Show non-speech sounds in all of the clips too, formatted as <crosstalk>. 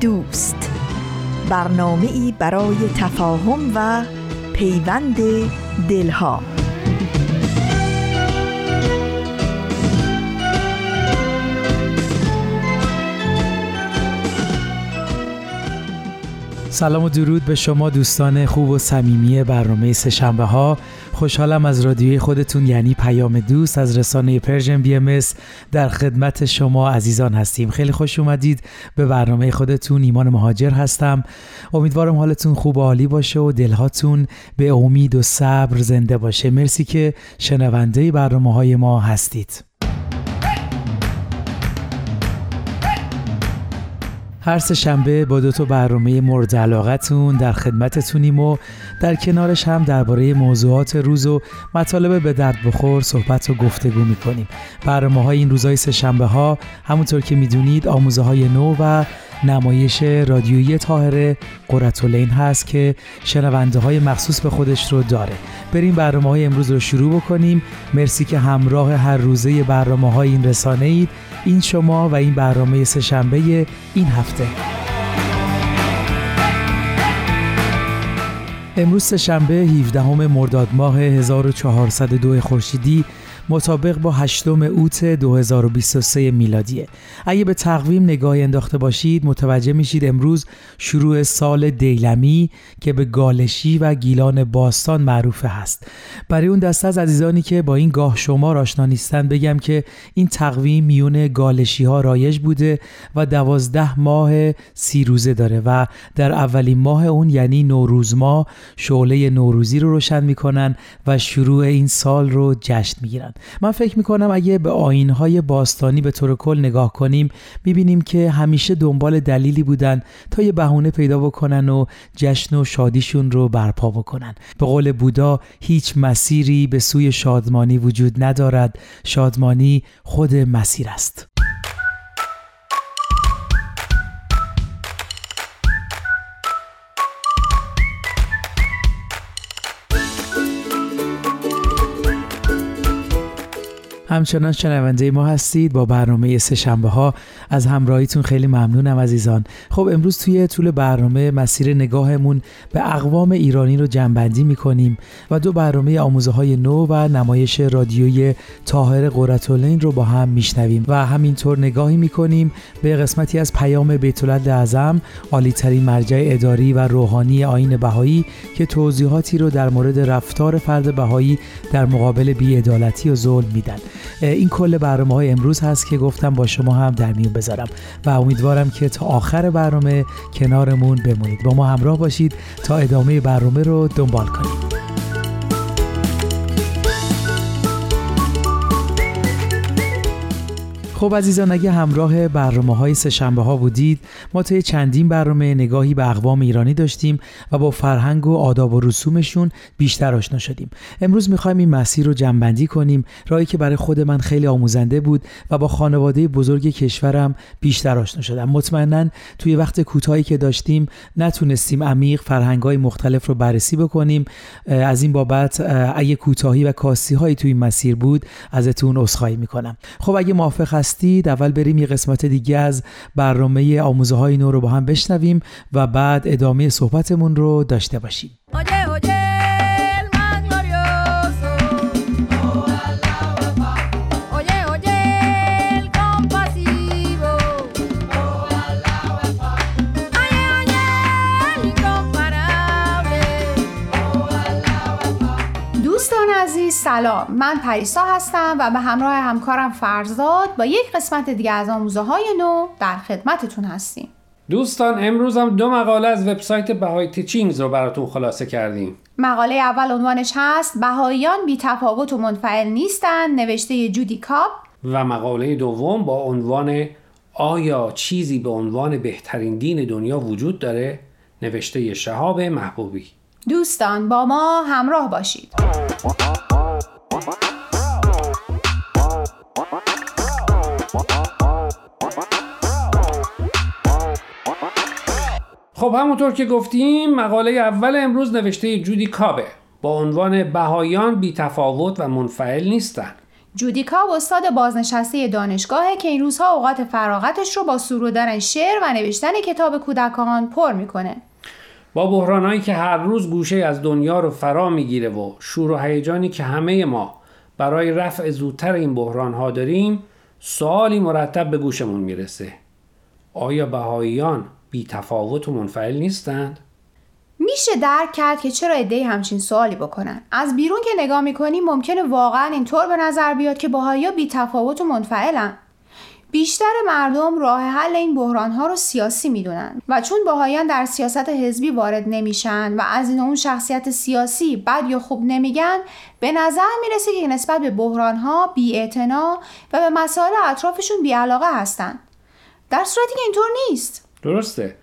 دوست. برنامه ای برای تفاهم و پیوند دلها. سلام و درود به شما دوستان خوب و صمیمی برنامه سهشنبه ها خوشحالم از رادیوی خودتون یعنی پیام دوست از رسانه Persian BM در خدمت شما عزیزان هستیم. خیلی خوش اومدید. به برنامه خودتون ایمان مهاجر هستم. امیدوارم حالتون خوب و عالی باشه و دلهاتون به امید و صبر زنده باشه. مرسی که شنونده برنامه های ما هستید. هر سه شنبه با دو تا برنامه مورد علاقتون در خدمتتونیم و در کنارش هم درباره موضوعات روز و مطالب به درد بخور صحبت و گفتگو می‌کنیم. برنامه های این روزهای سه شنبه ها همونطور که می‌دونید آموزه های نو و نمایش رادیویی تاهره قرتولین هست که شنونده های مخصوص به خودش رو داره. بریم برنامه های امروز رو شروع بکنیم. مرسی که همراه هر روزه برنامه های این رسانه اید این شما و این برنامه سهشنبه این هفته. امروز شنبه 17 مرداد ماه 1402 خورشیدی. مطابق با 8 اوت 2023 میلادیه. اگه به تقویم نگاهی انداخته باشید متوجه میشید امروز شروع سال دیلمی که به گالشی و گیلان باستان معروف هست. برای اون دسته از عزیزانی که با این گاه شما آشنا نیستن بگم که این تقویم میون گالشی ها رایج بوده و دوازده ماه سی روزه داره و در اولین ماه اون یعنی نوروز ماه شعله نوروزی رو روشن می‌کنن و شروع این سال رو جشن می‌گیرن. من فکر می‌کنم اگه به آینهای باستانی به طور کل نگاه کنیم می‌بینیم که همیشه دنبال دلیلی بودن تا یه بهونه پیدا بکنن و جشن و شادیشون رو برپا بکنن. به قول بودا هیچ مسیری به سوی شادمانی وجود ندارد. شادمانی خود مسیر است. همچنان شنونده ما هستید با برنامه سه شنبه ها. از همراهیتون خیلی ممنونم عزیزان. خب امروز توی طول برنامه مسیر نگاهمون به اقوام ایرانی رو جنبندی می‌کنیم و دو برنامه آموزه های نو و نمایش رادیوی تاهر قرتالین رو با هم میشنویم و همینطور نگاهی می‌کنیم به قسمتی از پیام بیت اعظم عالیترین مرجع اداری و روحانی آین بهایی که توضیحاتی رو در مورد رفتار فرد بهایی در مقابل بیعدالتی و ظلم میدن. این کل برنامه های امروز هست که گفتم با شما هم در میون بذارم. و امیدوارم که تا آخر برنامه کنارمون بمونید. با ما همراه باشید تا ادامه برنامه رو دنبال کنید. خب عزیزان اگه همراه برنامه های سهشنبه ها بودید ما طی چندین برنامه نگاهی به اقوام ایرانی داشتیم و با فرهنگ و آداب و رسومشون بیشتر آشنا شدیم. امروز می‌خوایم این مسیر رو جنبندی کنیم راهی که برای خود من خیلی آموزنده بود و با خانواده بزرگ کشورم بیشتر آشنا شدم. مطمئنا توی وقت کوتاهی که داشتیم نتونستیم عمیق فرهنگ های مختلف رو بررسی بکنیم. از این بابت اگه کوتاهی و کاستی هایی توی مسیر بود ازتون عذرخواهی می‌کنم. خب اگه موافق هستید اول بریم یه قسمت دیگه از برنامه آموزه های نو رو با هم بشنویم و بعد ادامه صحبتمون رو داشته باشیم. سلام. من پریسا هستم و به همراه همکارم فرزاد با یک قسمت دیگه از آموزه های نو در خدمتتون هستیم. دوستان امروز هم دو مقاله از وبسایت بهای تیچینگز رو براتون خلاصه کردیم. مقاله اول عنوانش هست بهاییان بی تفاوت و منفعل نیستن نوشته جودی کاپ. و مقاله دوم با عنوان آیا چیزی به عنوان بهترین دین دنیا وجود داره؟ نوشته شهاب محبوبی. دوستان با ما همراه باشید. خب همونطور که گفتیم مقاله اول امروز نوشته جودی کابه. با عنوان بهایان بی تفاوت و منفعل نیستن. جودیکا استاد بازنشسته دانشگاهه که این روزها اوقات فراغتش رو با سرودن شعر و نوشتن کتاب کودکان پر می‌کنه. با بحرانهایی که هر روز گوشه از دنیا رو فرا می‌گیره و شور و هیجانی که همه ما برای رفع زودتر این بحرانها داریم سوالی مرتب به گوشمون می‌رسه. آیا بهاییان بی تفاوت و منفعل نیستند؟ میشه درک کرد که چرا ایده همچین سوالی بکنن. از بیرون که نگاه می‌کنیم ممکنه واقعا اینطور به نظر بیاد که باهایا بی تفاوت و منفعلن. بیشتر مردم راه حل این بحران ها رو سیاسی می‌دونن و چون باهایان در سیاست حزبی وارد نمیشن و از این اون شخصیت سیاسی بد یا خوب نمیگن به نظر می‌رسه که نسبت به بحران ها بی و به مسائل اطرافشون بی علاقه هستن. در صورتی که اینطور نیست. درسته.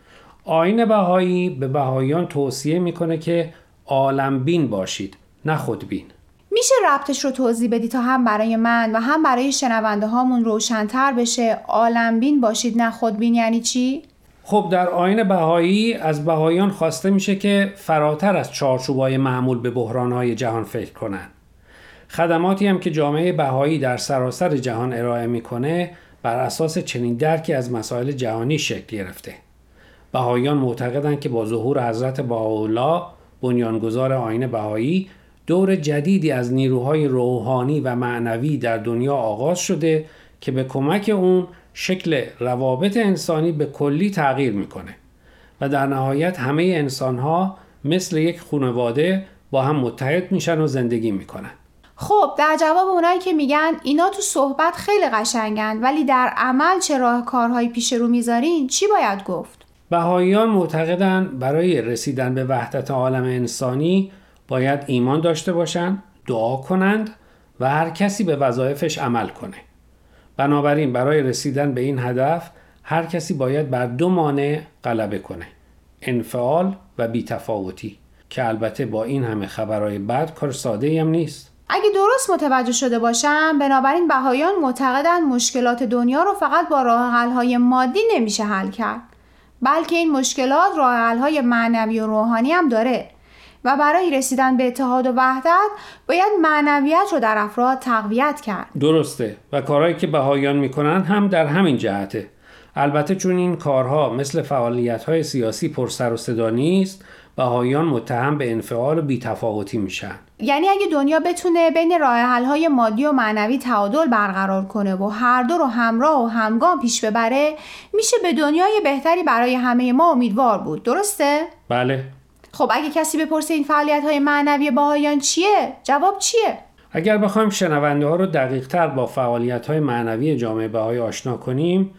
آین بهایی به بهاییان توصیه می‌کنه که عالم باشید نه خودبین. میشه ربطش رو توضیح بدی تا هم برای من و هم برای شنونده هامون روشنتر بشه عالم بین باشید نه خودبین یعنی چی؟ خب در آین بهایی از بهاییان خواسته میشه که فراتر از چارچوبای معمول به بحرانهای جهان فکر کنند. خدماتی هم که جامعه بهایی در سراسر جهان ارائه می‌کنه بر اساس چنین درکی از مسائل جهانی شکل گرفته. بهاییان معتقدند که با ظهور حضرت بهاءالله بنیانگذار آین بهایی دور جدیدی از نیروهای روحانی و معنوی در دنیا آغاز شده که به کمک اون شکل روابط انسانی به کلی تغییر می‌کنه و در نهایت همه انسانها مثل یک خانواده با هم متحد میشن و زندگی می‌کنن خب در جواب اونایی که میگن اینا تو صحبت خیلی قشنگن ولی در عمل چه راه کارهایی پیش رو می‌ذارین چی باید گفت؟ بهاییان معتقدند برای رسیدن به وحدت عالم انسانی باید ایمان داشته باشند، دعا کنند و هر کسی به وظایفش عمل کنه. بنابراین برای رسیدن به این هدف هر کسی باید بر دو مانع غلبه کنه. انفعال و بیتفاوتی که البته با این همه خبرهای بد کار ساده هم نیست. اگه درست متوجه شده باشم بنابراین بهایان معتقدند مشکلات دنیا رو فقط با راه های مادی نمیشه حل کرد بلکه این مشکلات راه های معنوی و روحانی هم داره و برای رسیدن به اتحاد و وحدت باید معنویت رو در افراد تقویت کرد. درسته. و کارهایی که بهایان می‌کنن هم در همین جهته. البته چون این کارها مثل فعالیت های سیاسی پر سر و صدا نیست بهایان متهم به انفعال و بیتفاوتی میشن. یعنی اگه دنیا بتونه بین راه های مادی و معنوی تعادل برقرار کنه و هر دو رو همراه و همگام پیش ببره میشه به دنیای بهتری برای همه ما امیدوار بود. درسته؟ بله. خب اگه کسی بپرسه این فعالیت های معنوی باهایان چیه؟ جواب چیه؟ اگر بخوایم شنونده ها رو دقیق تر با فعالیت های معنوی جامعه بهایی آشنا کنیم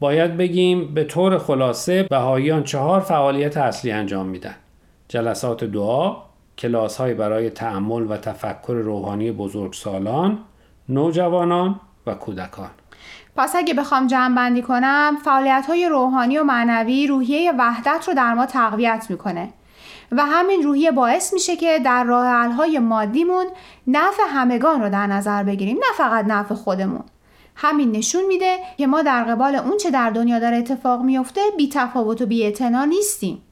باید بگیم به طور خلاصه بهاییان چهار فعالیت اصلی انجام میدن. جلسات دعا کلاس های برای تعمل و تفکر روحانی بزرگسالان نوجوانان و کودکان. پس اگه بخوام جمع بندی کنم فعالیت های روحانی و معنوی روحیه وحدت رو در ما تقویت می‌کنه. و همین روحیه باعث میشه که در راه های مادیمون نفع همگان رو در نظر بگیریم نه فقط نفع خودمون همین نشون میده که ما در قبال اون چه در دنیا داره اتفاق میفته بی تفاوت و بی نیستیم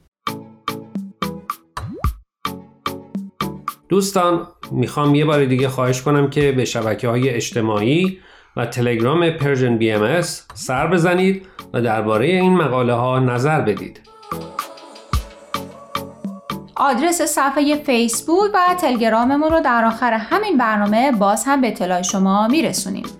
دوستان می‌خوام یه بار دیگه خواهش کنم که به شبکه های اجتماعی و تلگرام Persian BM سر بزنید و درباره این مقاله ها نظر بدید. آدرس صفحه فیسبوک و تلگراممون رو در آخر همین برنامه باز هم به اطلاع شما میرسونیم.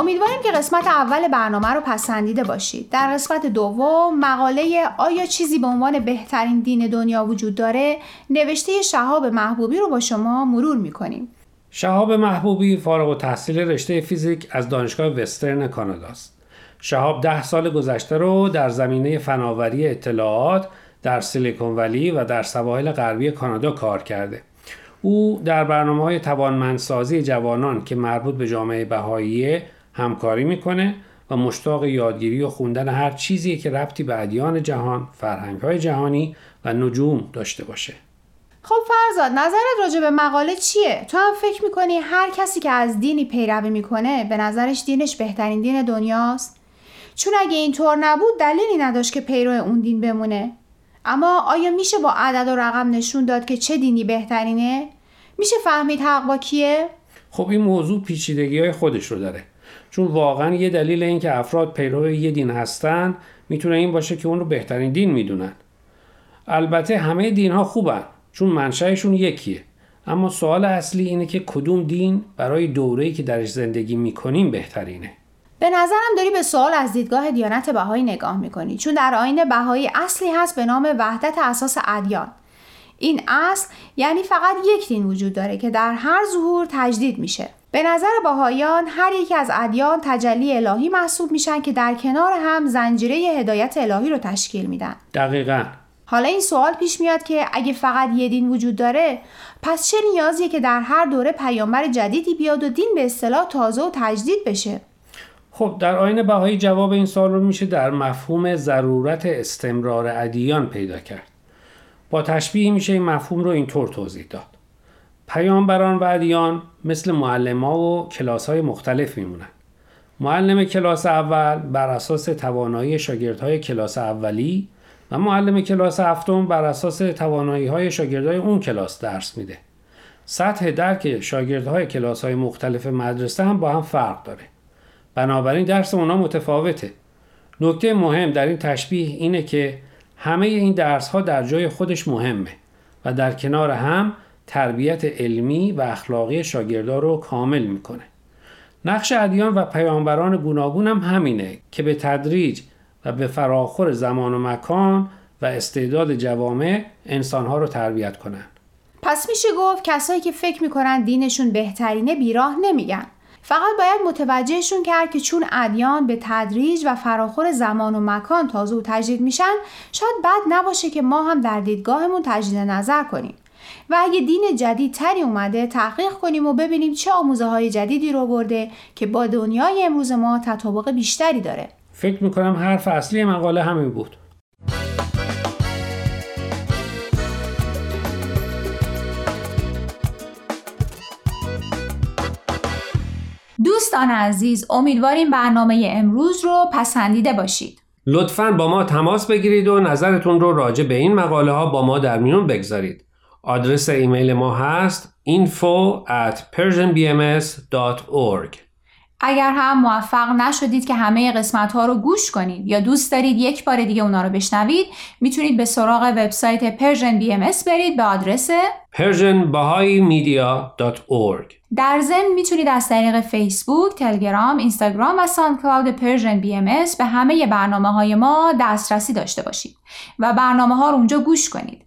امیدواریم که قسمت اول برنامه رو پسندیده باشید در قسمت دوم مقاله آیا چیزی به عنوان بهترین دین دنیا وجود داره نوشته شهاب محبوبی رو با شما مرور می‌کنیم شهاب محبوبی فارغ و تحصیل رشته فیزیک از دانشگاه وسترن کانادا است. شهاب ده سال گذشته رو در زمینه فناوری اطلاعات در سیلیکون ولی و در سواحل غربی کانادا کار کرده. او در برنامه های توانمندسازی جوانان که مربوط به جامعه بهایی همکاری می‌کنه و مشتاق یادگیری و خوندن هر چیزی که ربطی به ادیان جهان، فرهنگ های جهانی و نجوم داشته باشه. خب فرزاد نظرت راجع به مقاله چیه؟ تو هم فکر می‌کنی هر کسی که از دینی پیروی می‌کنه به نظرش دینش بهترین دین دنیاست؟ چون اگه اینطور نبود دلیلی نداشت که پیرو اون دین بمونه اما آیا میشه با عدد و رقم نشون داد که چه دینی بهترینه؟ میشه فهمید حق با کیه؟ خب این موضوع پیچیدگی های خودش رو داره چون واقعا یه دلیل این که افراد پیرو یه دین هستن می‌تونه این باشه که اون رو بهترین دین می‌دونن. البته همه دین ها خوبن چون منشأشون یکیه. اما سوال اصلی اینه که کدوم دین برای دوره‌ای که درش زندگی می‌کنیم بهترینه؟ به نظرم داری به سوال از دیدگاه دیانت بهایی نگاه می‌کنی چون در آین بهایی اصلی هست به نام وحدت اساس ادیان. این اصل یعنی فقط یک دین وجود داره که در هر ظهور تجدید میشه. به نظر باهایان هر یک از ادیان تجلی الهی محسوب میشن که در کنار هم زنجیره هدایت الهی رو تشکیل میدن. دقیقا. حالا این سوال پیش میاد که اگه فقط یه دین وجود داره پس چه نیازیه که در هر دوره پیامبر جدیدی بیاد و دین به اصطلاح تازه و تجدید بشه؟ خب در آین بهایی جواب این سوال رو میشه در مفهوم ضرورت استمرار ادیان پیدا کرد. با تشبیه میشه این مفهوم رو اینطور توضیح داد. پیامبران و ادیان مثل معلم و کلاس های مختلف میمونن. معلم کلاس اول بر اساس توانایی شاگردهای کلاس اولی و معلم کلاس هفتم بر اساس توانایی های شاگردهای اون کلاس درس میده. سطح درک شاگردهای کلاس های مختلف مدرسه هم با هم فرق داره. بنابراین درس اونا متفاوته. نکته مهم در این تشبیه اینه که همه این درس ها در جای خودش مهمه و در کنار هم تربیت علمی و اخلاقی شاگردان رو کامل می‌کنه. نقش ادیان و پیامبران گوناگون هم همینه که به تدریج و به فراخور زمان و مکان و استعداد جوامع انسانها رو تربیت کنند. پس میشه گفت کسایی که فکر می‌کنن دینشون بهترینه بیراه نمیگن. فقط باید متوجهشون کرد که چون ادیان به تدریج و فراخور زمان و مکان تازه و تجدید میشن شاید بد نباشه که ما هم در دیدگاهمون تجدید نظر کنیم و اگه دین جدید تری اومده تحقیق کنیم و ببینیم چه آموزه های جدیدی رو برده که با دنیای امروز ما تطابق بیشتری داره. فکر می‌کنم حرف اصلی مقاله همین بود. دوستان عزیز امیدواریم برنامه امروز رو پسندیده باشید. لطفا با ما تماس بگیرید و نظرتون رو راجع به این مقاله ها با ما در میون بگذارید. آدرس ایمیل ما هست info at persianbms.org اگر هم موفق نشدید که همه قسمت ها رو گوش کنید یا دوست دارید یک بار دیگه اونا رو بشنوید می‌تونید به سراغ وبسایت Persian BMS برید به آدرس persianbahaimedia.org در ضمن می‌تونید از طریق فیسبوک، تلگرام، اینستاگرام و ساندکلاود Persian BM به همه برنامه های ما دسترسی داشته باشید و برنامه ها رو اونجا گوش کنید.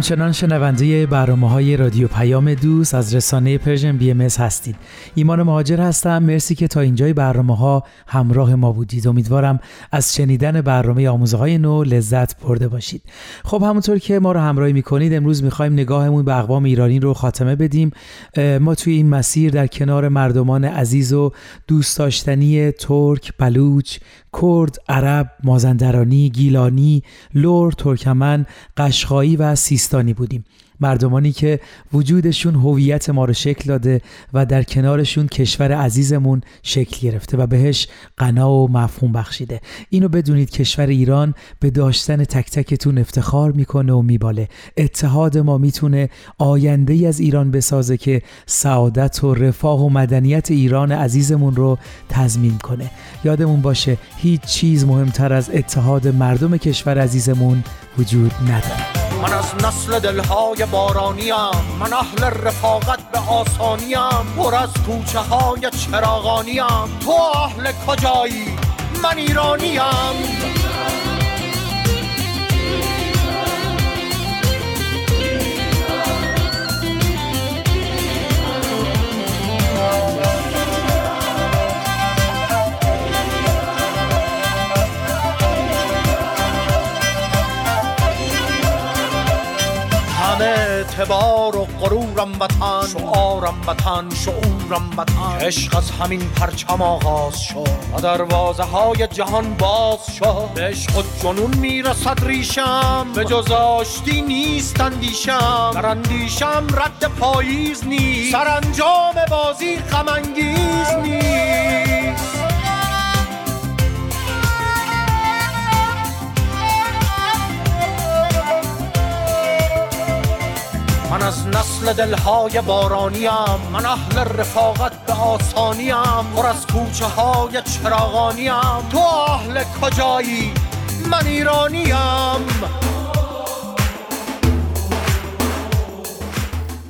همچنان شنونده برنامه های رادیو پیام دوست از رسانه Persian BM هستید. ایمان مهاجر هستم. مرسی که تا اینجای برنامه ها همراه ما بودید. امیدوارم از شنیدن برنامه آموزه های نو لذت برده باشید. خب همونطور که ما رو همراهی می‌کنید امروز می‌خوایم نگاهمون به اقوام ایرانی رو خاتمه بدیم. ما توی این مسیر در کنار مردمان عزیز و دوست داشتنی ترک، بلوچ، کرد، عرب، مازندرانی، گیلانی، لور، ترکمن، قشقایی و سیستانی بودیم. مردمانی که وجودشون هویت ما رو شکل داده و در کنارشون کشور عزیزمون شکل گرفته و بهش غنا و مفهوم بخشیده. اینو بدونید کشور ایران به داشتن تک تکتون افتخار می‌کنه و میباله. اتحاد ما می‌تونه آینده ای از ایران بسازه که سعادت و رفاه و مدنیت ایران عزیزمون رو تضمین کنه. یادمون باشه هیچ چیز مهمتر از اتحاد مردم کشور عزیزمون وجود نداره. من از نسل دلهای بارانیم من اهل رفاقت به آسانیم پر از کوچه های چراغانیم تو اهل کجایی؟ من ایرانیم. اعتبار و غرورم وطن شعارم وطن شعورم وطن عشق از همین پرچم آغاز شد. و دروازه های جهان باز شد. به عشق و جنون می‌رسد ریشم. به جز آشتی نیست اندیشم. در اندیشم رد پاییز نیست. سرانجام بازی غم نیست. من از نسل دلهای بارانیم من اهل رفاقت به آسانیم پر از کوچه های چراغانیم. تو اهل کجایی؟ من ایرانیم.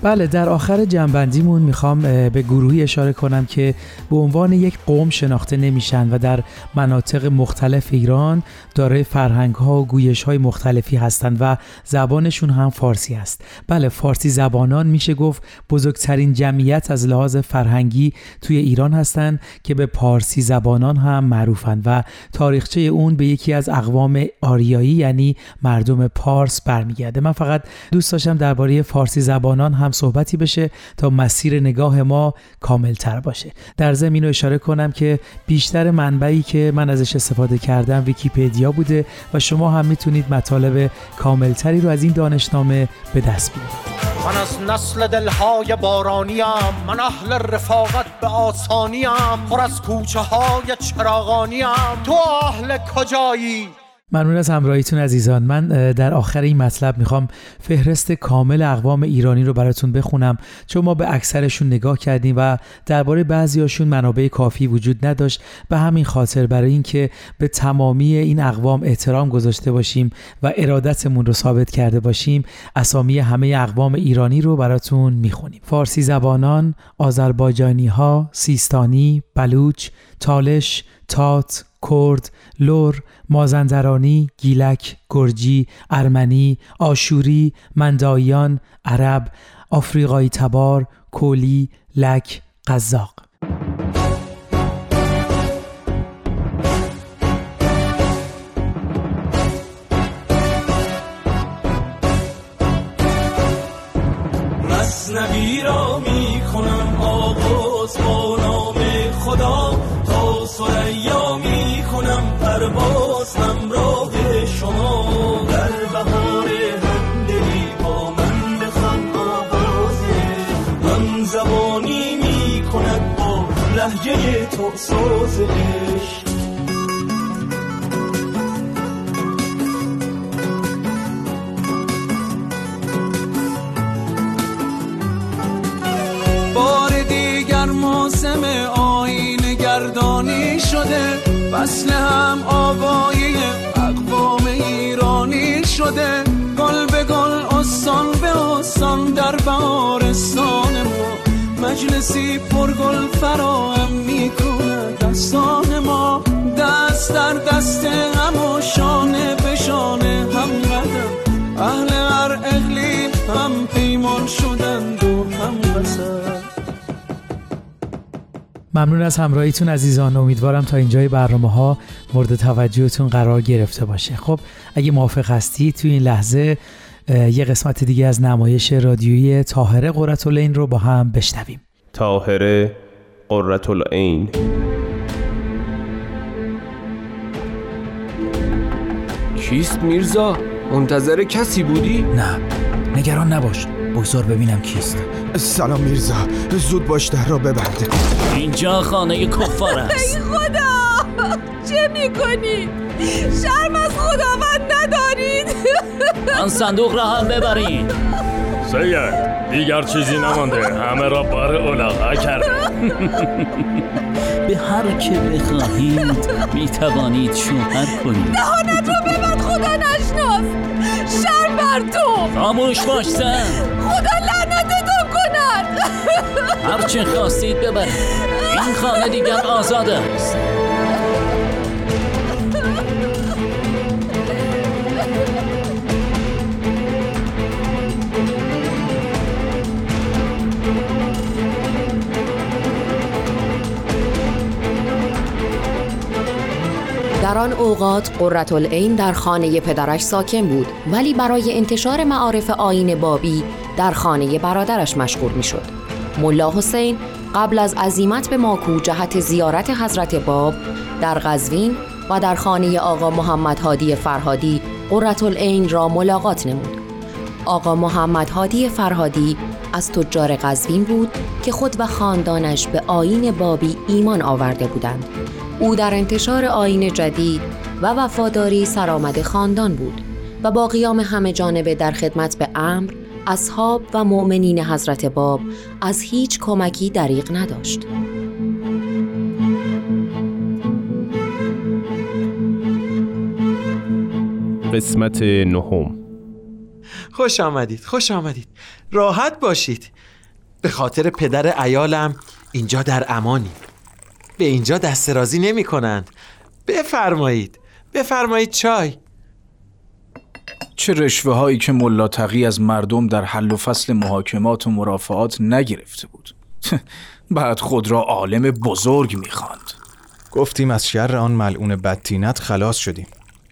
بله در آخر جنبندیمون می‌خوام به گروهی اشاره کنم که به عنوان یک قوم شناخته نمیشن و در مناطق مختلف ایران دارای فرهنگ ها و گویش های مختلفی هستند و زبانشون هم فارسی است. بله فارسی زبانان میشه گفت بزرگترین جمعیت از لحاظ فرهنگی توی ایران هستند که به پارسی زبانان هم معروفند و تاریخچه اون به یکی از اقوام آریایی یعنی مردم پارس برمیگرده. من فقط دوست داشتم درباره فارسی زبانان هم صحبتی بشه تا مسیر نگاه ما کامل تر باشه. در زمین رو اشاره کنم که بیشتر منبعی که من ازش استفاده کردم ویکیپدیا بوده و شما هم می‌تونید مطالب کاملتری رو از این دانشنامه به دست بیارید. من از نسل دلهای بارانیم من اهل رفاقت به آسانیم پر از کوچه های چراغانیم تو اهل کجایی؟ ممنون از همراهیتون عزیزان. من در آخر این مطلب می‌خوام فهرست کامل اقوام ایرانی رو براتون بخونم. چون ما به اکثرشون نگاه کردیم و درباره بعضیاشون منابع کافی وجود نداشت. به همین خاطر برای اینکه به تمامی این اقوام احترام گذاشته باشیم و ارادتمون رو ثابت کرده باشیم اسامی همه اقوام ایرانی رو براتون می‌خونیم. فارسی زبانان آذربایجانی ها سیستانی بلوچ تالش تات کرد، لور، مازندرانی، گیلک، گرجی، ارمنی، آشوری، مندایان، عرب، آفریقایی تبار، کولی، لک، قزاق. مجلسی پرگل فراهم می‌کنه دستان ما دست در دست هم و شانه به شانه هم قدم اهل هر اقلیم هم پیمان شدند و هم قصد ممنون از همراهیتون عزیزان. امیدوارم تا اینجای برنامه ها مورد توجهتون قرار گرفته باشه. خب اگه موافق هستی تو این لحظه یه قسمت دیگه از نمایش رادیویی تاهره قرتالعین رو با هم بشنویم. تاهره قرتالعین کیست میرزا؟ منتظر کسی بودی؟ نه نگران نباش. بگذار ببینم کیست. سلام میرزا زود باش در را ببند. اینجا خانه کفار است. ای خدا! چه می‌کنی؟ شرم از خداوند ندارید. آن صندوق را هم ببرین. سید دیگر چیزی نمانده. همه را بار اولاغا کرده <laughs> به هر که بخواهید می توانید شوهر کنید. دهانت رو ببند خدا نشناس. شرم بر تو. خاموش باش زن خدا لعنتتون کند. هر چه خواستید ببرید این خانه دیگر آزاد است. در آن اوقات قررت العین در خانه پدرش ساکن بود ولی برای انتشار معارف آین بابی در خانه برادرش مشغول می شد. ملا حسین قبل از عزیمت به ماکو جهت زیارت حضرت باب در قزوین و در خانه آقا محمد هادی فرهادی قررت العین را ملاقات نمود. آقا محمد هادی فرهادی از تجار قزوین بود که خود و خاندانش به آین بابی ایمان آورده بودند. او در انتشار آین جدید و وفاداری سرآمد خاندان بود و با قیام همه جانبه در خدمت به امر اصحاب و مؤمنین حضرت باب از هیچ کمکی دریغ نداشت. قسمت نهم خوش آمدید خوش آمدید. راحت باشید. به خاطر پدر ایالم اینجا در امانی. به اینجا دسترازی نمی کنند. بفرمایید بفرمایید چای. چه رشوه هایی که ملا تقی از مردم در حل و فصل محاکمات و مرافعات نگرفته بود. <laughs> بعد خود را عالم بزرگ می‌خواند گفتیم از شر آن ملعون بدتینت خلاص شدیم.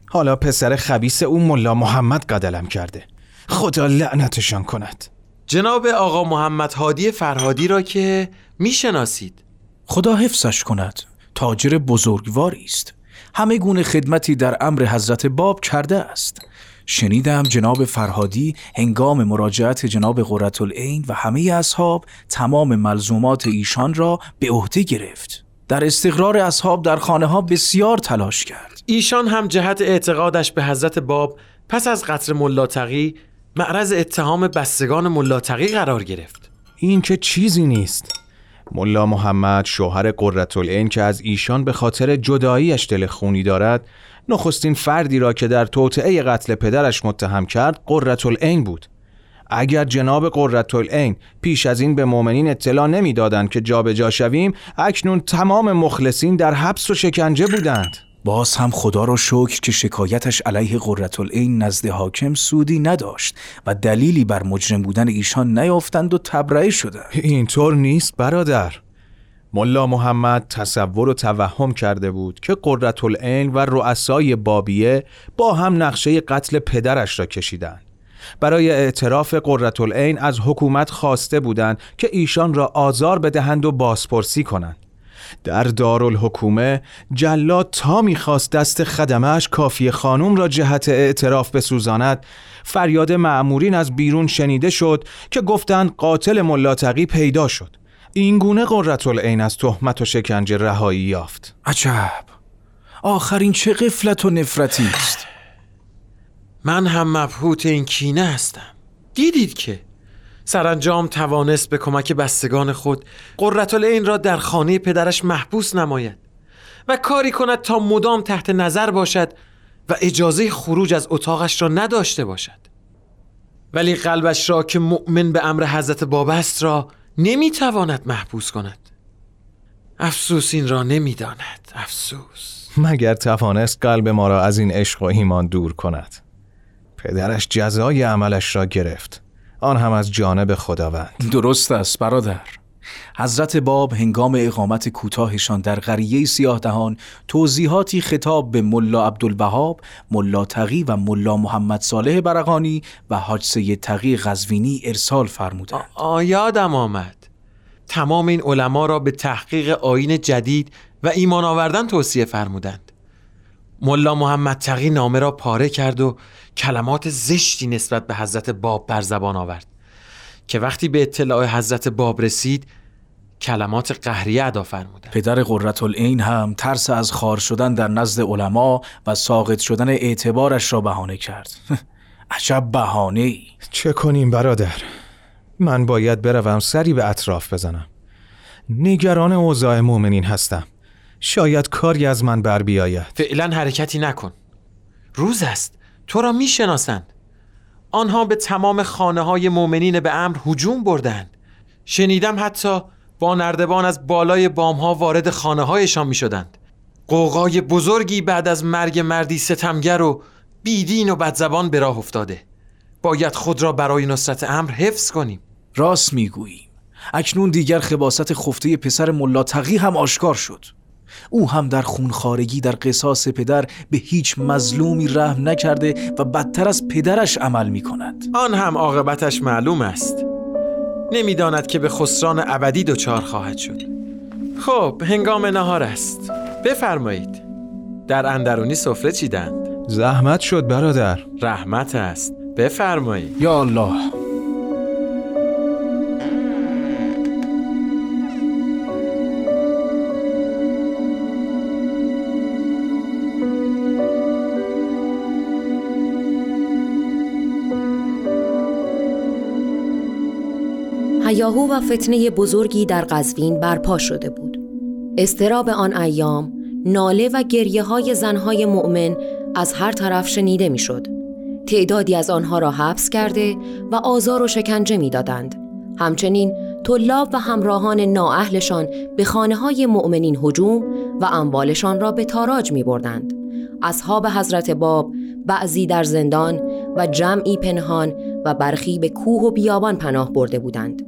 حالا پسر خبیس او ملا محمد قدلم کرده. خدا لعنتشان کند. جناب آقا محمد هادی فرهادی را که می‌شناسید. خدا حفظش کند. تاجر بزرگواری است. همه گونه خدمتی در امر حضرت باب کرده است. شنیدم جناب فرهادی هنگام مراجعت جناب قررت العین و همه اصحاب تمام ملزومات ایشان را به عهده گرفت. در استقرار اصحاب در خانه ها بسیار تلاش کرد. ایشان هم جهت اعتقادش به حضرت باب پس از قتل ملاتقی معرض اتهام بستگان ملاتقی قرار گرفت. این که چیزی نیست؟ ملا محمد شوهر قررتالعین که از ایشان به خاطر جداییش دل خونی دارد نخستین فردی را که در توطعه قتل پدرش متهم کرد قررتالعین بود. اگر جناب قررتالعین پیش از این به مؤمنین اطلاع نمی‌دادند که جابجا شویم اکنون تمام مخلصین در حبس و شکنجه بودند. باز هم خدا را شکر که شکایتش علیه قررتالعین نزد حاکم سودی نداشت و دلیلی بر مجرم بودن ایشان نیافتند و تبرئه شدند. اینطور نیست برادر. ملا محمد تصور و توهم کرده بود که قررتالعین و رؤسای بابیه با هم نقشه قتل پدرش را کشیدند. برای اعتراف قررتالعین از حکومت خواسته بودند که ایشان را آزار بدهند و بازپرسی کنند. در دارالحکومه جلاد تا می‌خواست دست خدمش کافی خانوم را جهت اعتراف بسوزاند. فریاد معمورین از بیرون شنیده شد که گفتند قاتل ملاتقی پیدا شد. این گونه قررتالعین از تهمت و شکنجه رهایی یافت. عجب. آخرین چه قفلت و نفرتی است. من هم مبهوت این کینه هستم. دیدید که سرانجام توانست به کمک بستگان خود قررتالعین را در خانه پدرش محبوس نماید و کاری کند تا مدام تحت نظر باشد و اجازه خروج از اتاقش را نداشته باشد. ولی قلبش را که مؤمن به امر حضرت باب است را نمی‌تواند محبوس کند. افسوس این را نمی‌داند افسوس. مگر توانست قلب ما را از این عشق و ایمان دور کند؟ پدرش جزای عملش را گرفت. آن هم از جانب خداوند درست است برادر حضرت باب هنگام اقامت کوتاهشان در قریه سیاه دهان توضیحاتی خطاب به ملا عبدالوهاب، ملا تقی و ملا محمد صالح برقانی و حاج سید تقی قزوینی ارسال فرمودند. آیادم آمد. تمام این علما را به تحقیق آین جدید و ایمان آوردن توصیه فرمودند. ملا محمد تقی نامه را پاره کرد و کلمات زشتی نسبت به حضرت باب بر زبان آورد که وقتی به اطلاع حضرت باب رسید کلمات قهریه ادا فرمودند. پدر قرتالعین هم ترس از خار شدن در نزد علما و ساقط شدن اعتبارش را بهانه کرد. <laughs> عجب بهانه ای چه کنیم برادر؟ من باید بروم سری به اطراف بزنم. نگران اوضاع مؤمنین هستم. شاید کاری از من بر بیاید. فعلا حرکتی نکن. روز است. تو را می‌شناسند. آنها به تمام خانه های مؤمنین به امر هجوم بردند شنیدم حتی با نردبان از بالای بام ها وارد خانه هایشان می شدند قوقای بزرگی بعد از مرگ مردی ستمگر و بیدین و بدزبان به راه افتاده. باید خود را برای نصرت امر حفظ کنیم. راست می‌گوییم. اکنون دیگر خباست خفته پسر ملا تقی هم آشکار شد. او هم در خونخارگی در قصاص پدر به هیچ مظلومی رحم نکرده و بدتر از پدرش عمل می کند آن هم عاقبتش معلوم است. نمی‌داند که به خسران ابدی دچار خواهد شد. خب هنگام نهار است. بفرمایید. در اندرونی سفره چیدند؟ زحمت شد برادر. رحمت است. بفرمایید. یا الله. هیاهو و فتنه بزرگی در قزوین برپا شده بود. استراب آن ایام ناله و گریه های زنهای مؤمن از هر طرف شنیده می‌شد. تعدادی از آنها را حبس کرده و آزار و شکنجه می‌دادند. همچنین طلاب و همراهان نااهلشان به خانه های مؤمنین هجوم و اموالشان را به تاراج می بردند. اصحاب حضرت باب بعضی در زندان و جمعی پنهان و برخی به کوه و بیابان پناه برده بودند.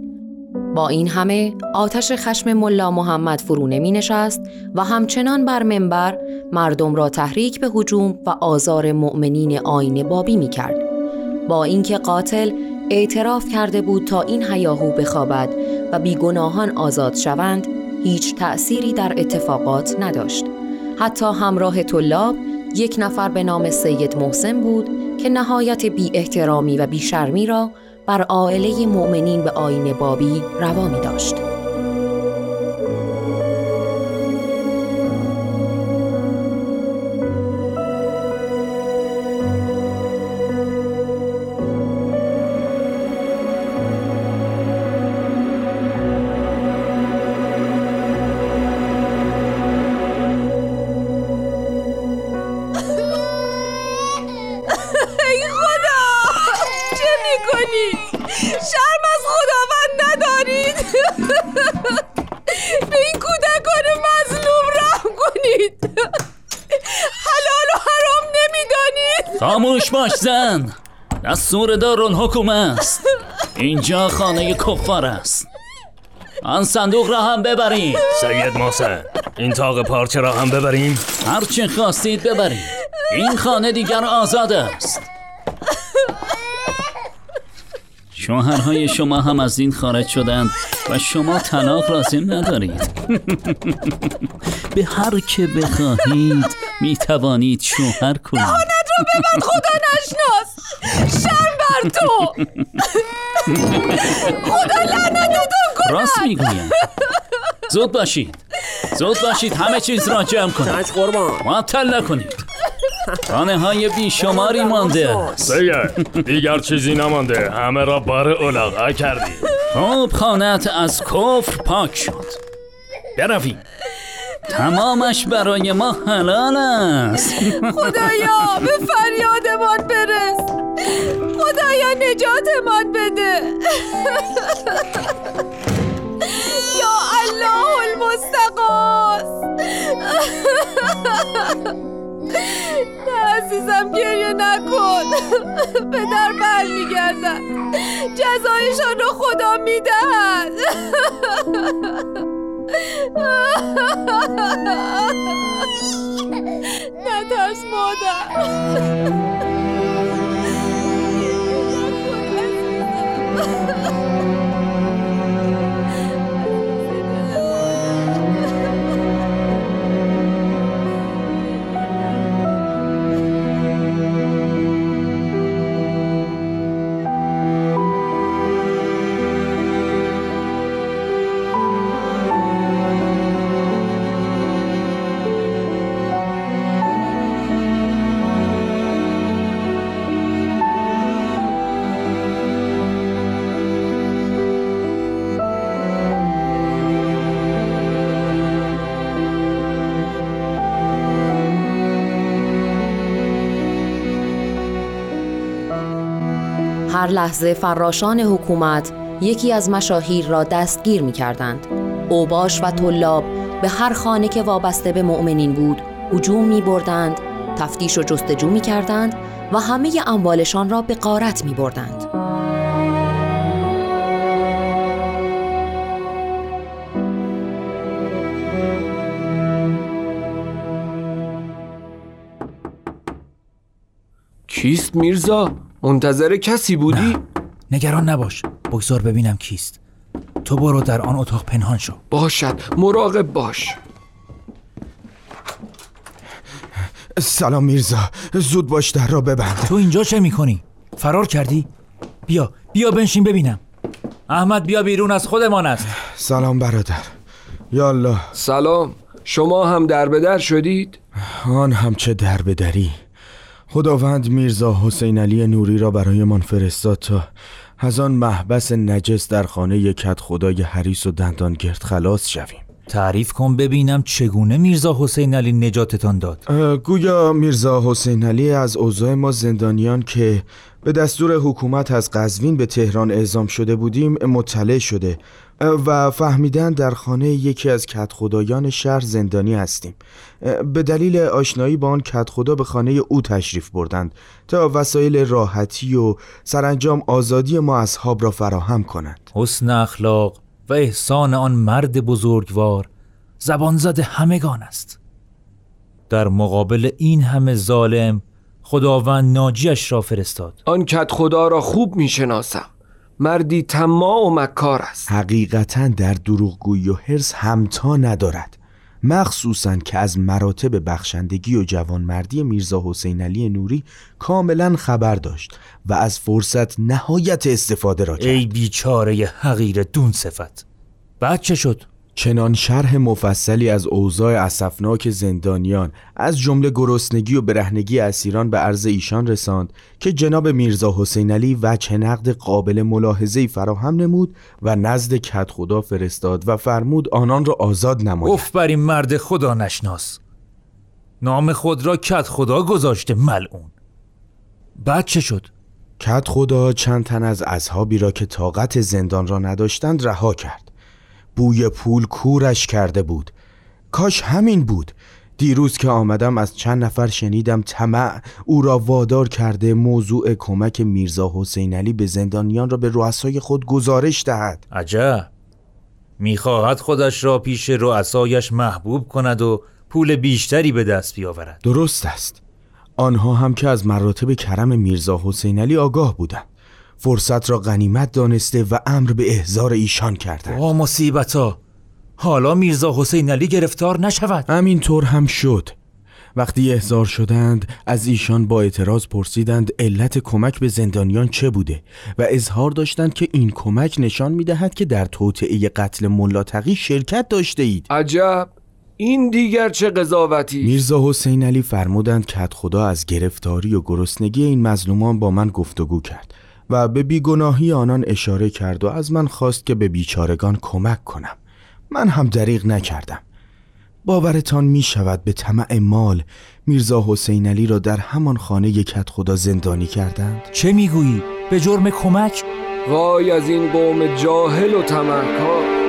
با این همه آتش خشم ملا محمد فرو نمی نشست و همچنان بر منبر مردم را تحریک به هجوم و آزار مؤمنین آین بابی می کرد. با اینکه قاتل اعتراف کرده بود تا این هیاهو بخوابد و بیگناهان آزاد شوند هیچ تأثیری در اتفاقات نداشت. حتی همراه طلاب یک نفر به نام سید محسن بود که نهایت بی احترامی و بی شرمی را بر عائله مؤمنین به آین بابی روا می داشت. خاموش باش زن. دستور دارالحکوم است. اینجا خانه کفار است. آن صندوق را هم ببرید. سید محسن این تاق پارچه را هم ببریم؟ هر چه خواستید ببرید. این خانه دیگر آزاد است. شوهرهای شما هم از این خارج شدند و شما طلاق لازم ندارید. به هر که بخواهید می توانید شوهر کنید. دهانت رو ببند خدا نشناس. شرم بر تو. خدا لعنتتون کنه راست می‌گویم زود باشید. زود باشید. همه چیز را جمع کنید. قربان. معطل نکنید. خانه های بیشماری مانده. سید دیگر چیزی نمانده. همه را بار الاغا کردی. خوب خانت از کفر پاک شد. برویم تمامش برای ما حلال است. خدایا به فریادمان برس. خدایا نجاتمان بده. یا الله المستقاس. عزیزم گریه نکن. پدر بر میگردن جزایشان رو خدا می‌دهد. نترس مادر. هر لحظه فراشان حکومت یکی از مشاهیر را دستگیر می کردند. اوباش و طلاب به هر خانه که وابسته به مؤمنین بود هجوم می بردند، تفتیش و جستجو می کردند و همه اموالشان را به قارت می بردند. کیست میرزا؟ منتظر کسی بودی؟ نگران نباش. بگذار ببینم کیست. تو برو در آن اتاق پنهان شو. باشد. مراقب باش. سلام میرزا. زود باش در را ببند. تو اینجا چه می‌کنی؟ فرار کردی؟ بیا بیا بنشین ببینم. احمد بیا بیرون از خودمان است. سلام برادر. یالله سلام. شما هم در به در شدید؟ آن هم چه در به دری خداوند میرزا حسین علی نوری را برایمان فرستاد تا از آن محبس نجس در خانه کت خدای حریس و دندان گرد خلاص شویم. تعریف کن ببینم چگونه میرزا حسین علی نجاتتان داد. گویا میرزا حسین علی از اوضاع ما زندانیان که به دستور حکومت از قزوین به تهران اعزام شده بودیم مطلع شده و فهمیدن در خانه یکی از کت خدایان شهر زندانی هستیم. به دلیل آشنایی با آن کت خدا به خانه او تشریف بردند تا وسایل راحتی و سرانجام آزادی ما اصحاب را فراهم کنند حسن اخلاق و احسان آن مرد بزرگوار زبان زده همگان است. در مقابل این همه ظالم خداوند ناجیش را فرستاد. آن کت خدا را خوب می‌شناسم. مردی طماع و مکار است. حقیقتا در دروغگویی و حرس همتا ندارد. مخصوصا که از مراتب بخشندگی و جوانمردی میرزا حسین علی نوری کاملا خبر داشت و از فرصت نهایت استفاده را کرد ای بیچاره حقیر دون صفت بعد چه شد؟ چنان شرح مفصلی از اوضاع اسفناک زندانیان از جمله گرسنگی و برهنگی اسیران به عرض ایشان رساند که جناب میرزا حسین علی وجه نقد قابل ملاحظه‌ای فراهم نمود و نزد کت خدا فرستاد و فرمود آنان را آزاد نماید. اف بر این مرد خدا نشناس. نام خود را کت خدا گذاشته ملعون. بعد چه شد؟ کت خدا چند تن از اصحابی را که طاقت زندان را نداشتند رها کرد. بوی پول کورش کرده بود. کاش همین بود. دیروز که آمدم از چند نفر شنیدم طمع او را وادار کرده موضوع کمک میرزا حسین علی به زندانیان را به رؤسای خود گزارش دهد. عجب. می‌خواهد خودش را پیش رؤسایش محبوب کند و پول بیشتری به دست بیاورد. درست است. آنها هم که از مراتب کرم میرزا حسین علی آگاه بودند. فرصت را غنیمت دانسته و امر به احضار ایشان کرده. آ مصیبتا. حالا میرزا حسین علی گرفتار نشود. همین طور هم شد. وقتی احضار شدند از ایشان با اعتراض پرسیدند علت کمک به زندانیان چه بوده و اظهار داشتند که این کمک نشان می‌دهد که در توطعه قتل ملاتقی شرکت داشته اید عجب. این دیگر چه قضاوتی؟ میرزا حسین علی فرمودند که خدا از گرفتاری و گرسنگی این مظلومان با من گفتگو کرد. و به بیگناهی آنان اشاره کرد و از من خواست که به بیچارگان کمک کنم من هم دریغ نکردم باورتان می شود به طمع مال میرزا حسین علی را در همان خانه یکت خدا زندانی کردند چه می‌گویی؟ به جرم کمک؟ وای از این قوم جاهل و تمکار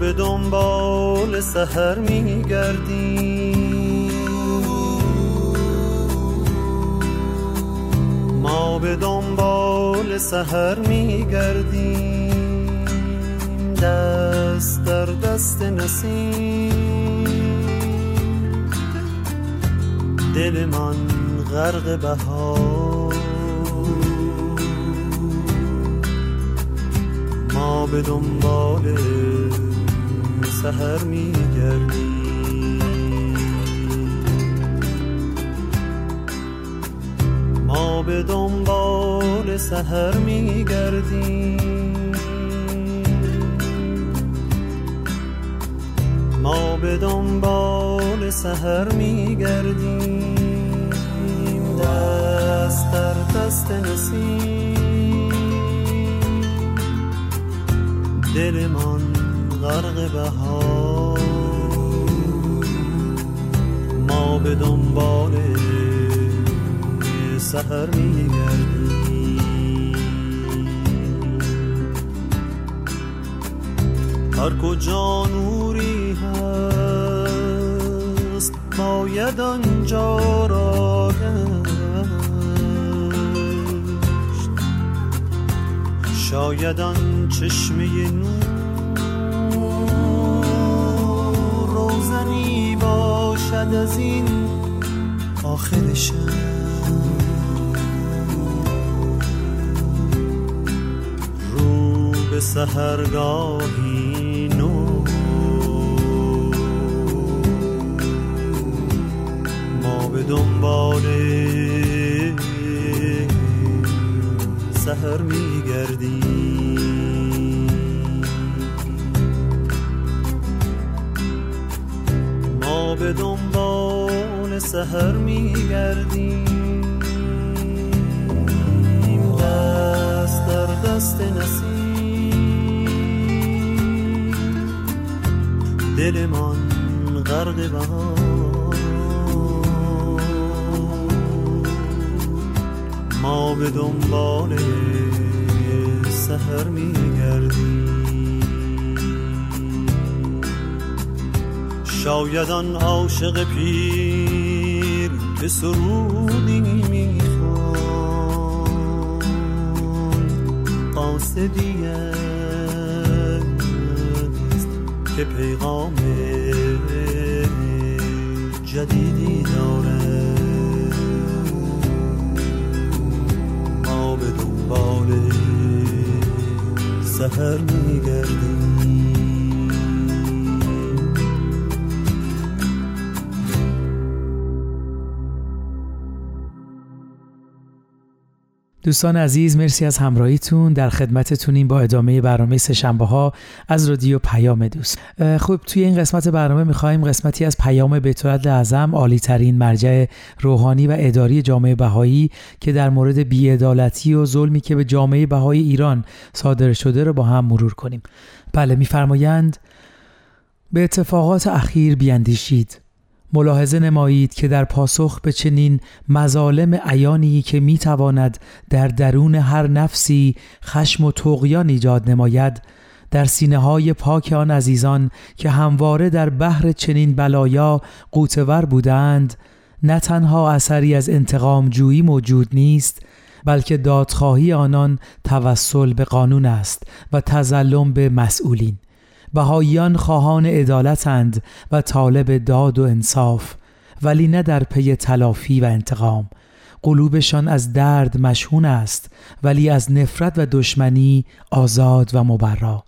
به دنبال سهر میگردیم ما به دنبال سهر میگردیم. دست در دست نسیم. دل من غرق بهار. ما به دنبال سهر میگردیم ما به دنبال سهر میگردیم. ما به دنبال سهر میگردیم. دست در دست نسیم. دل من غرق بهار به دنبال سهر میگردیم هر کجا نوری هست باید آنجا را گشت شاید آن چشمه نور روزنی باشد از این آخر شب. رو به سهرگاهی نو. ما به دنبال سهر میگردیم به سهر میگردیم. دست در دست نسیم. دل من غرق بهار. ما به دنبال سهر میگردیم. شاید آن عاشق پیر سرودی می‌خوان. قاصدی است که پیغام جدیدی داره ما به دنبال سهر میگردیم. دوستان عزیز مرسی از همراهیتون. در خدمتتونیم با ادامه برنامه سهشنبه ها از رادیو پیام دوست. خب توی این قسمت برنامه می‌خوایم قسمتی از پیام بیت اعظم عالی ترین مرجع روحانی و اداری جامعه بهایی که در مورد بیعدالتی و ظلمی که به جامعه بهایی ایران صادر شده رو با هم مرور کنیم. بله میفرمایند به اتفاقات اخیر بیاندیشید. ملاحظه نمایید که در پاسخ به چنین مظالم عیانی که می تواند در درون هر نفسی خشم و تقیان ایجاد نماید در سینه های پاک آن عزیزان که همواره در بحر چنین بلایا قوتور بودند نه تنها اثری از انتقام جویی موجود نیست بلکه دادخواهی آنان توسل به قانون است و تظلم به مسئولین. بهاییان خواهان عدالتند و طالب داد و انصاف ولی نه در پی تلافی و انتقام. قلوبشان از درد مشهون است ولی از نفرت و دشمنی آزاد و مبرا.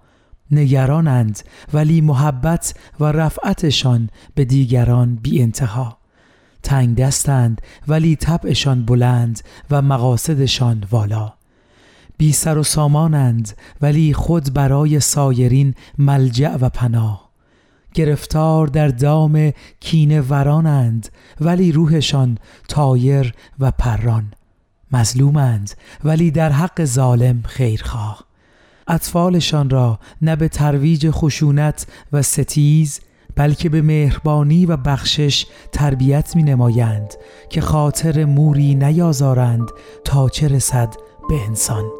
نگرانند ولی محبت و رفعتشان به دیگران بی انتها. تنگ دستند ولی طبعشان بلند و مقاصدشان والا. بی سر و سامانند ولی خود برای سایرین ملجع و پناه. گرفتار در دام کینه ورانند ولی روحشان طایر و پران. مظلومند ولی در حق ظالم خیرخواه. اطفالشان را نه به ترویج خشونت و ستیز بلکه به مهربانی و بخشش تربیت می نمایند که خاطر موری نیازارند تا چه رسد به انسان.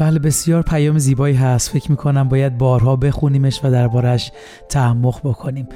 بله بسیار پیام زیبایی هست. فکر می‌کنم باید بارها بخونیمش و دربارش تعمق بکنیم.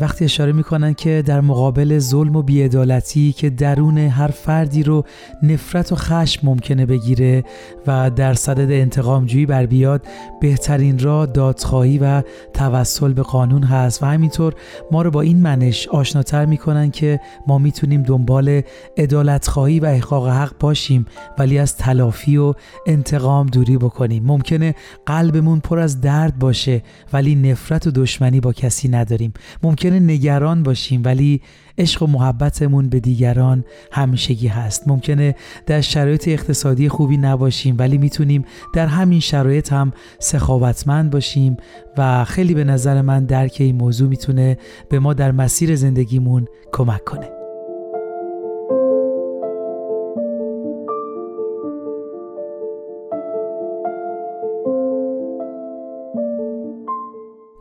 وقتی اشاره می‌کنن که در مقابل ظلم و بیعدالتی که درون هر فردی رو نفرت و خشم ممکنه بگیره و در صدد انتقام جویی بر بیاد بهترین را دادخواهی و توسل به قانون هست. و همینطور ما رو با این منش آشناتر می‌کنن که ما می‌تونیم دنبال عدالتخواهی و احقاق حق باشیم ولی از تلافی و انتقام دوری بکنیم. ممکنه قلبمون پر از درد باشه ولی نفرت و دشمنی با کسی نداریم. ممکنه نگران باشیم ولی عشق و محبتمون به دیگران همیشگی هست. ممکنه در شرایط اقتصادی خوبی نباشیم ولی می‌تونیم در همین شرایط هم سخاوتمند باشیم و خیلی به نظر من درک این موضوع می‌تونه به ما در مسیر زندگیمون کمک کنه.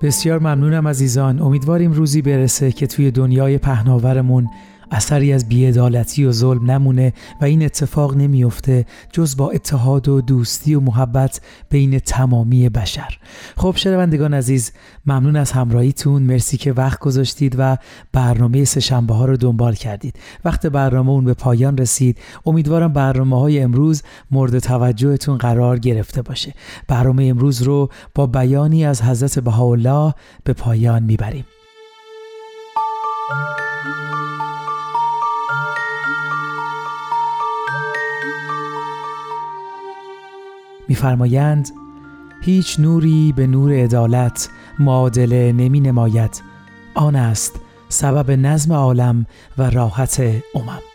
بسیار ممنونم عزیزان. امیدواریم روزی برسه که توی دنیای پهناورمون اثری از بیعدالتی و ظلم نمونه و این اتفاق نمیافته جز با اتحاد و دوستی و محبت بین تمامی بشر. خب شنوندگان عزیز ممنون از همراهیتون. مرسی که وقت گذاشتید و برنامه سهشنبه ها رو دنبال کردید. وقت برنامه اون به پایان رسید. امیدوارم برنامه های امروز مورد توجهتون قرار گرفته باشه. برنامه امروز رو با بیانی از حضرت بهاءالله به پایان می‌بریم. میفرمایند هیچ نوری به نور عدالت معادله نمی نماید. آن است سبب نظم عالم و راحت امم.